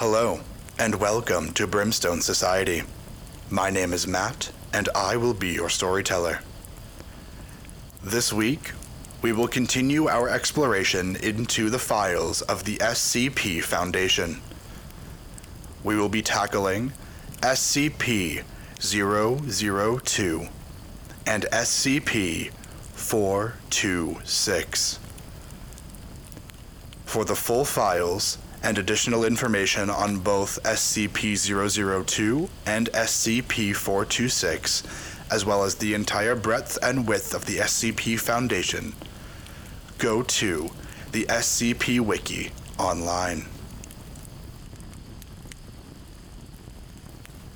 Hello, and welcome to Brimstone Society. My name is Matt, and I will be your storyteller. This week, we will continue our exploration into the files of the SCP Foundation. We will be tackling SCP 002 and SCP 426. For the full files and additional information on both SCP 002 and SCP 426, as well as the entire breadth and width of the SCP Foundation, go to the SCP Wiki online.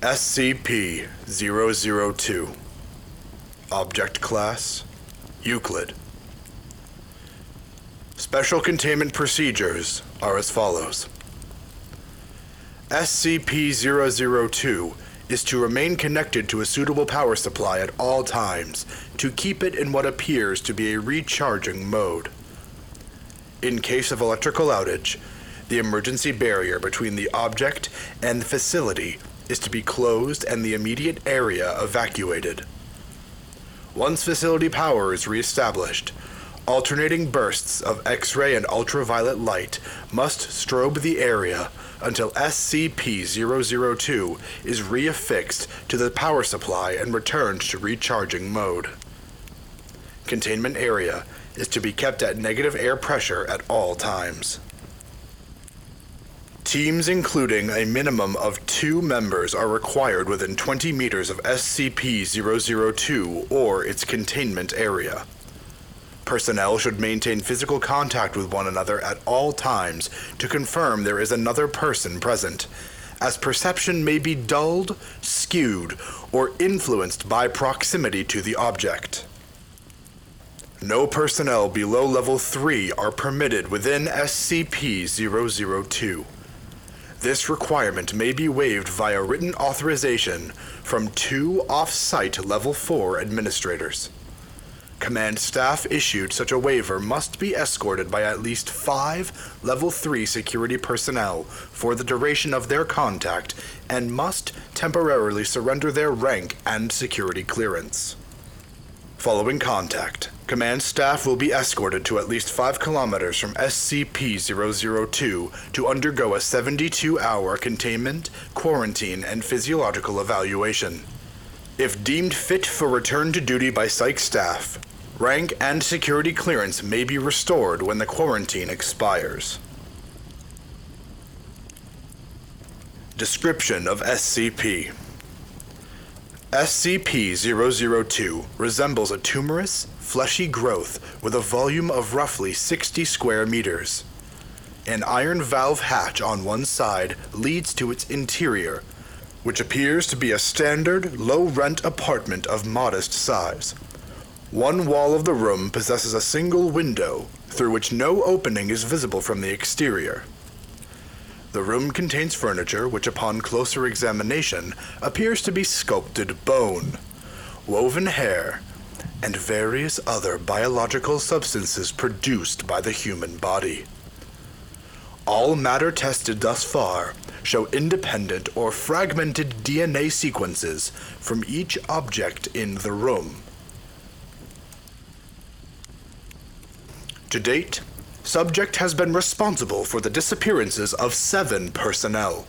SCP 002 Object Class Euclid. Special containment procedures are as follows SCP 002 is to remain connected to a suitable power supply at all times to keep it in what appears to be a recharging mode. In case of electrical outage, the emergency barrier between the object and the facility is to be closed and the immediate area evacuated. Once facility power is reestablished, alternating bursts of X ray and ultraviolet light must strobe the area until SCP 002 is reaffixed to the power supply and returned to recharging mode. Containment area is to be kept at negative air pressure at all times. Teams including a minimum of two members are required within 20 meters of SCP 002 or its containment area. Personnel should maintain physical contact with one another at all times to confirm there is another person present, as perception may be dulled, skewed, or influenced by proximity to the object. No personnel below level 3 are permitted within SCP 002. This requirement may be waived via written authorization from two off site level 4 administrators. Command staff issued such a waiver must be escorted by at least five level 3 security personnel for the duration of their contact and must temporarily surrender their rank and security clearance. Following contact, command staff will be escorted to at least 5 kilometers from SCP 002 to undergo a 72 hour containment, quarantine, and physiological evaluation. If deemed fit for return to duty by psych staff, rank and security clearance may be restored when the quarantine expires. Description of SCP SCP 002 resembles a tumorous, fleshy growth with a volume of roughly 60 square meters. An iron valve hatch on one side leads to its interior, which appears to be a standard, low rent apartment of modest size. One wall of the room possesses a single window through which no opening is visible from the exterior. The room contains furniture which, upon closer examination, appears to be sculpted bone, woven hair, and various other biological substances produced by the human body. All matter tested thus far show independent or fragmented DNA sequences from each object in the room. To date, Subject has been responsible for the disappearances of seven personnel.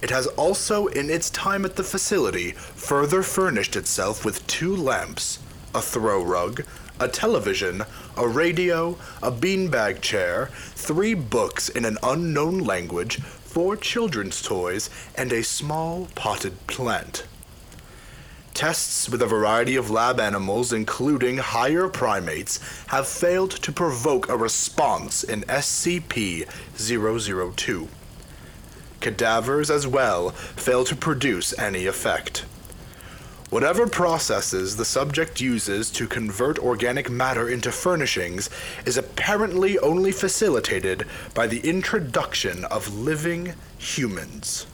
It has also, in its time at the facility, further furnished itself with two lamps, a throw rug, a television, a radio, a beanbag chair, three books in an unknown language, four children's toys, and a small potted plant. Tests with a variety of lab animals, including higher primates, have failed to provoke a response in SCP 002. Cadavers, as well, fail to produce any effect. Whatever processes the subject uses to convert organic matter into furnishings is apparently only facilitated by the introduction of living humans.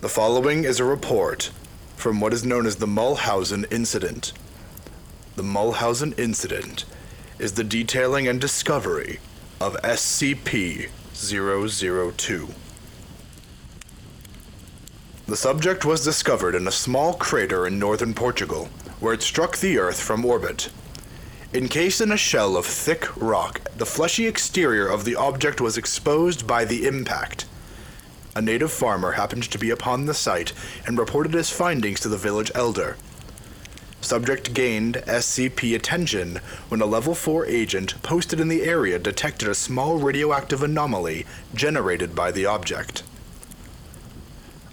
The following is a report from what is known as the Mulhausen Incident. The Mulhausen Incident is the detailing and discovery of SCP 002. The subject was discovered in a small crater in northern Portugal, where it struck the Earth from orbit. Encased in a shell of thick rock, the fleshy exterior of the object was exposed by the impact. A native farmer happened to be upon the site and reported his findings to the village elder. Subject gained SCP attention when a level 4 agent posted in the area detected a small radioactive anomaly generated by the object.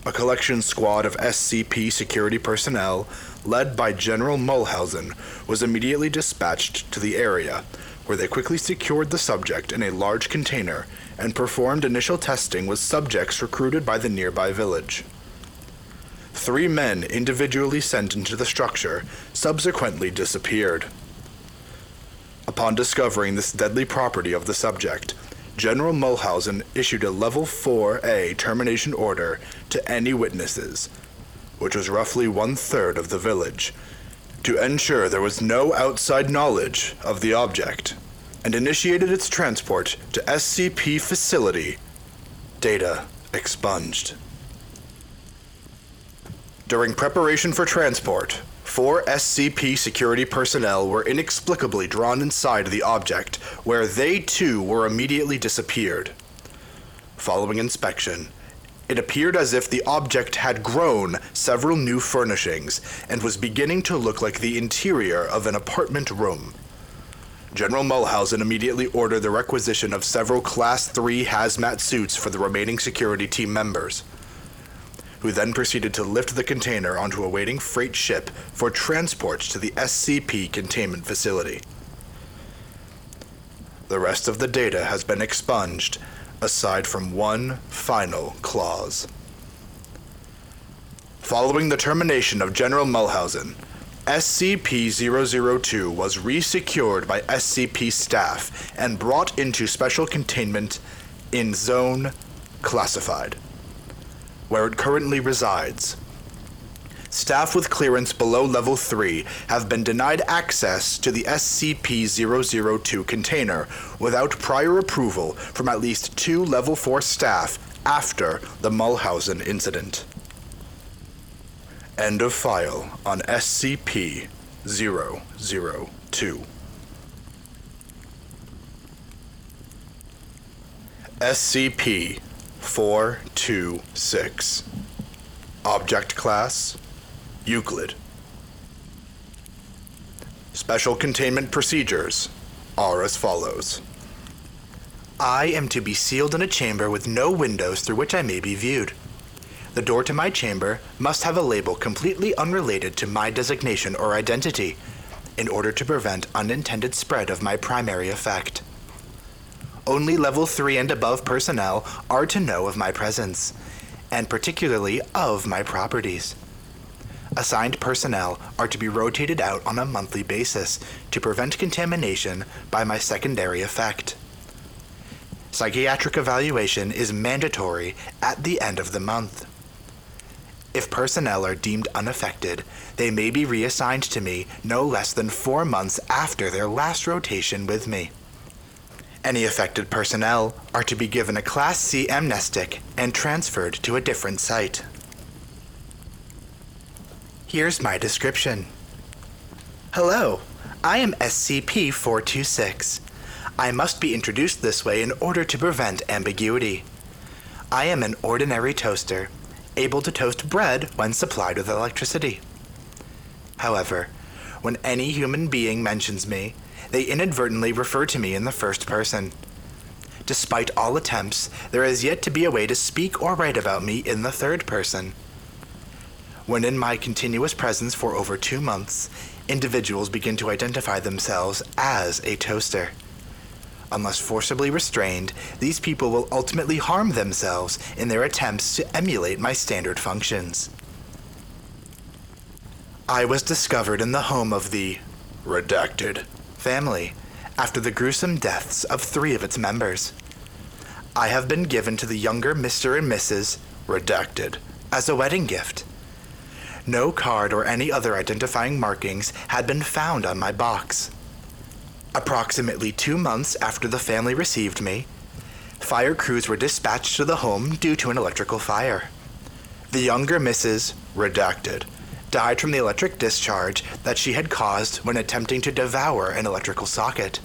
A collection squad of SCP security personnel, led by General Mulhausen, was immediately dispatched to the area, where they quickly secured the subject in a large container and performed initial testing with subjects recruited by the nearby village. Three men individually sent into the structure subsequently disappeared. Upon discovering this deadly property of the subject, General Mulhausen issued a Level 4A termination order to any witnesses, which was roughly one third of the village, to ensure there was no outside knowledge of the object, and initiated its transport to SCP facility. Data expunged. During preparation for transport, Four SCP security personnel were inexplicably drawn inside the object, where they too were immediately disappeared. Following inspection, it appeared as if the object had grown several new furnishings and was beginning to look like the interior of an apartment room. General Mulhausen immediately ordered the requisition of several Class 3 hazmat suits for the remaining security team members who then proceeded to lift the container onto a waiting freight ship for transport to the SCP containment facility. The rest of the data has been expunged, aside from one final clause. Following the termination of General Mulhausen, SCP 002 was resecured by SCP staff and brought into special containment in Zone Classified where it currently resides. Staff with clearance below level 3 have been denied access to the SCP 002 container without prior approval from at least two level 4 staff after the Mulhausen incident. End of file on SCP 002. SCP 426. Object Class Euclid. Special containment procedures are as follows. I am to be sealed in a chamber with no windows through which I may be viewed. The door to my chamber must have a label completely unrelated to my designation or identity in order to prevent unintended spread of my primary effect. Only level 3 and above personnel are to know of my presence, and particularly of my properties. Assigned personnel are to be rotated out on a monthly basis to prevent contamination by my secondary effect. Psychiatric evaluation is mandatory at the end of the month. If personnel are deemed unaffected, they may be reassigned to me no less than four months after their last rotation with me. Any affected personnel are to be given a Class C amnestic and transferred to a different site. Here's my description. Hello, I am SCP 426. I must be introduced this way in order to prevent ambiguity. I am an ordinary toaster, able to toast bread when supplied with electricity. However, when any human being mentions me, they inadvertently refer to me in the first person. Despite all attempts, there has yet to be a way to speak or write about me in the third person. When in my continuous presence for over two months, individuals begin to identify themselves as a toaster. Unless forcibly restrained, these people will ultimately harm themselves in their attempts to emulate my standard functions. I was discovered in the home of the redacted family after the gruesome deaths of three of its members. I have been given to the younger Mr. and Mrs. Redacted as a wedding gift. No card or any other identifying markings had been found on my box. Approximately two months after the family received me, fire crews were dispatched to the home due to an electrical fire. The younger Mrs. Redacted died from the electric discharge that she had caused when attempting to devour an electrical socket.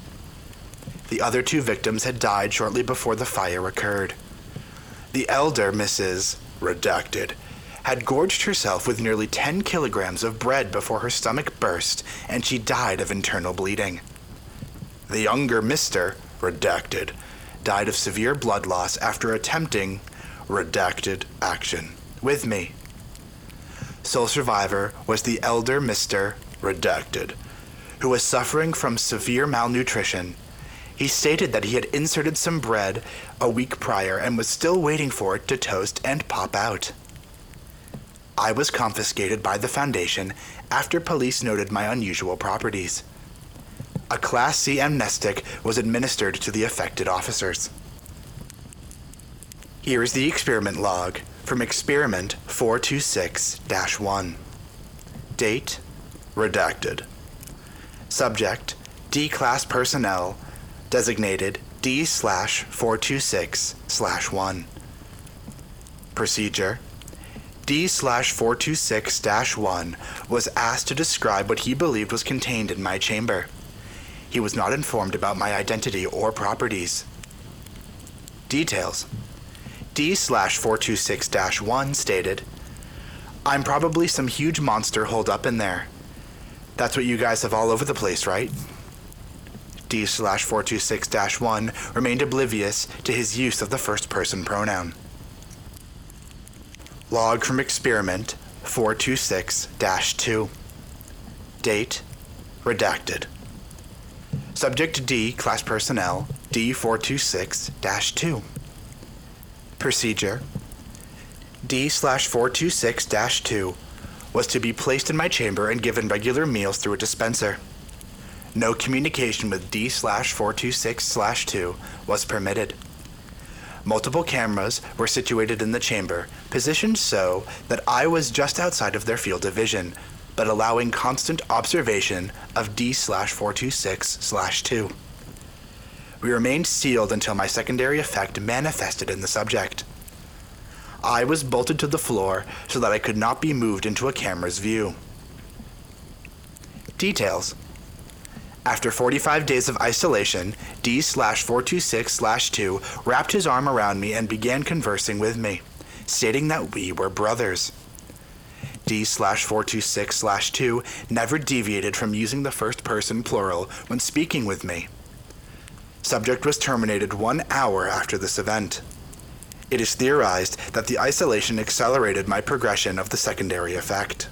The other two victims had died shortly before the fire occurred. The elder Mrs. Redacted had gorged herself with nearly 10 kilograms of bread before her stomach burst and she died of internal bleeding. The younger Mr. Redacted died of severe blood loss after attempting redacted action with me. Sole survivor was the elder Mr. Redacted, who was suffering from severe malnutrition. He stated that he had inserted some bread a week prior and was still waiting for it to toast and pop out. I was confiscated by the Foundation after police noted my unusual properties. A Class C amnestic was administered to the affected officers. Here is the experiment log from Experiment 426 1. Date Redacted. Subject D Class Personnel designated D slash 426 slash 1. Procedure D slash 426 1 was asked to describe what he believed was contained in my chamber. He was not informed about my identity or properties. Details D slash 426 1 stated, I'm probably some huge monster holed up in there. That's what you guys have all over the place, right? D slash 426 1 remained oblivious to his use of the first person pronoun. Log from experiment 426 2. Date redacted. Subject D, class personnel, D426 2. Procedure D slash 426 2 was to be placed in my chamber and given regular meals through a dispenser. No communication with D slash 426 2 was permitted. Multiple cameras were situated in the chamber, positioned so that I was just outside of their field of vision, but allowing constant observation of D 426 2. We remained sealed until my secondary effect manifested in the subject. I was bolted to the floor so that I could not be moved into a camera's view. Details after 45 days of isolation, D 426 2 wrapped his arm around me and began conversing with me, stating that we were brothers. D 426 2 never deviated from using the first person plural when speaking with me. Subject was terminated one hour after this event. It is theorized that the isolation accelerated my progression of the secondary effect.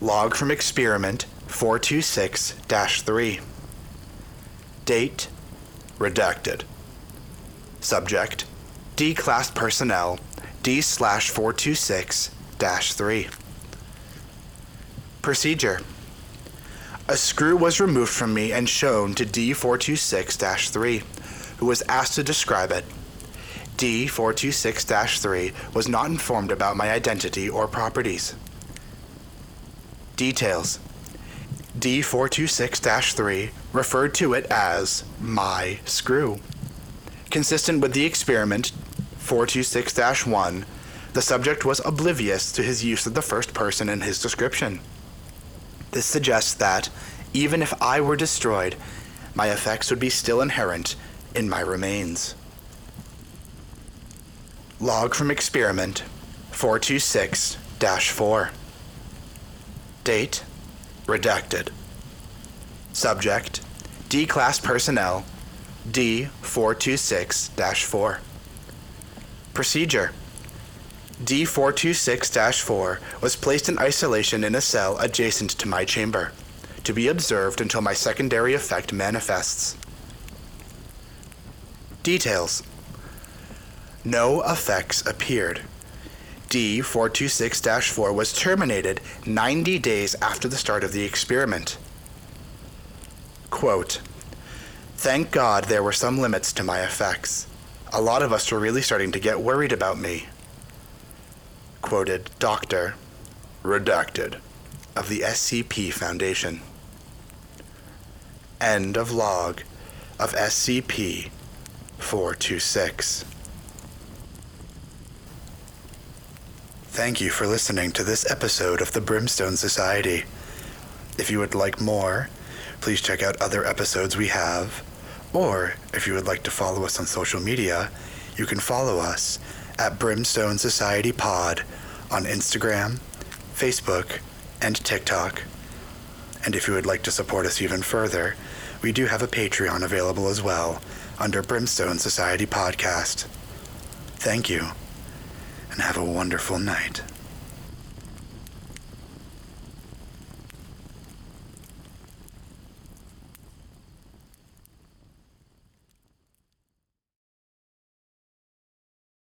Log from experiment 426 3. Date Redacted. Subject D Class Personnel D 426 3. Procedure A screw was removed from me and shown to D 426 3, who was asked to describe it. D 426 3 was not informed about my identity or properties. Details D426 3 referred to it as my screw. Consistent with the experiment 426 1, the subject was oblivious to his use of the first person in his description. This suggests that, even if I were destroyed, my effects would be still inherent in my remains. Log from experiment 426 4. Date Redacted. Subject D Class Personnel D426 4. Procedure D426 4 was placed in isolation in a cell adjacent to my chamber, to be observed until my secondary effect manifests. Details No effects appeared. D426 4 was terminated 90 days after the start of the experiment. Quote, Thank God there were some limits to my effects. A lot of us were really starting to get worried about me. Quoted Dr. Redacted of the SCP Foundation. End of log of SCP 426. Thank you for listening to this episode of the Brimstone Society. If you would like more, please check out other episodes we have. Or if you would like to follow us on social media, you can follow us at Brimstone Society Pod on Instagram, Facebook, and TikTok. And if you would like to support us even further, we do have a Patreon available as well under Brimstone Society Podcast. Thank you, and have a wonderful night.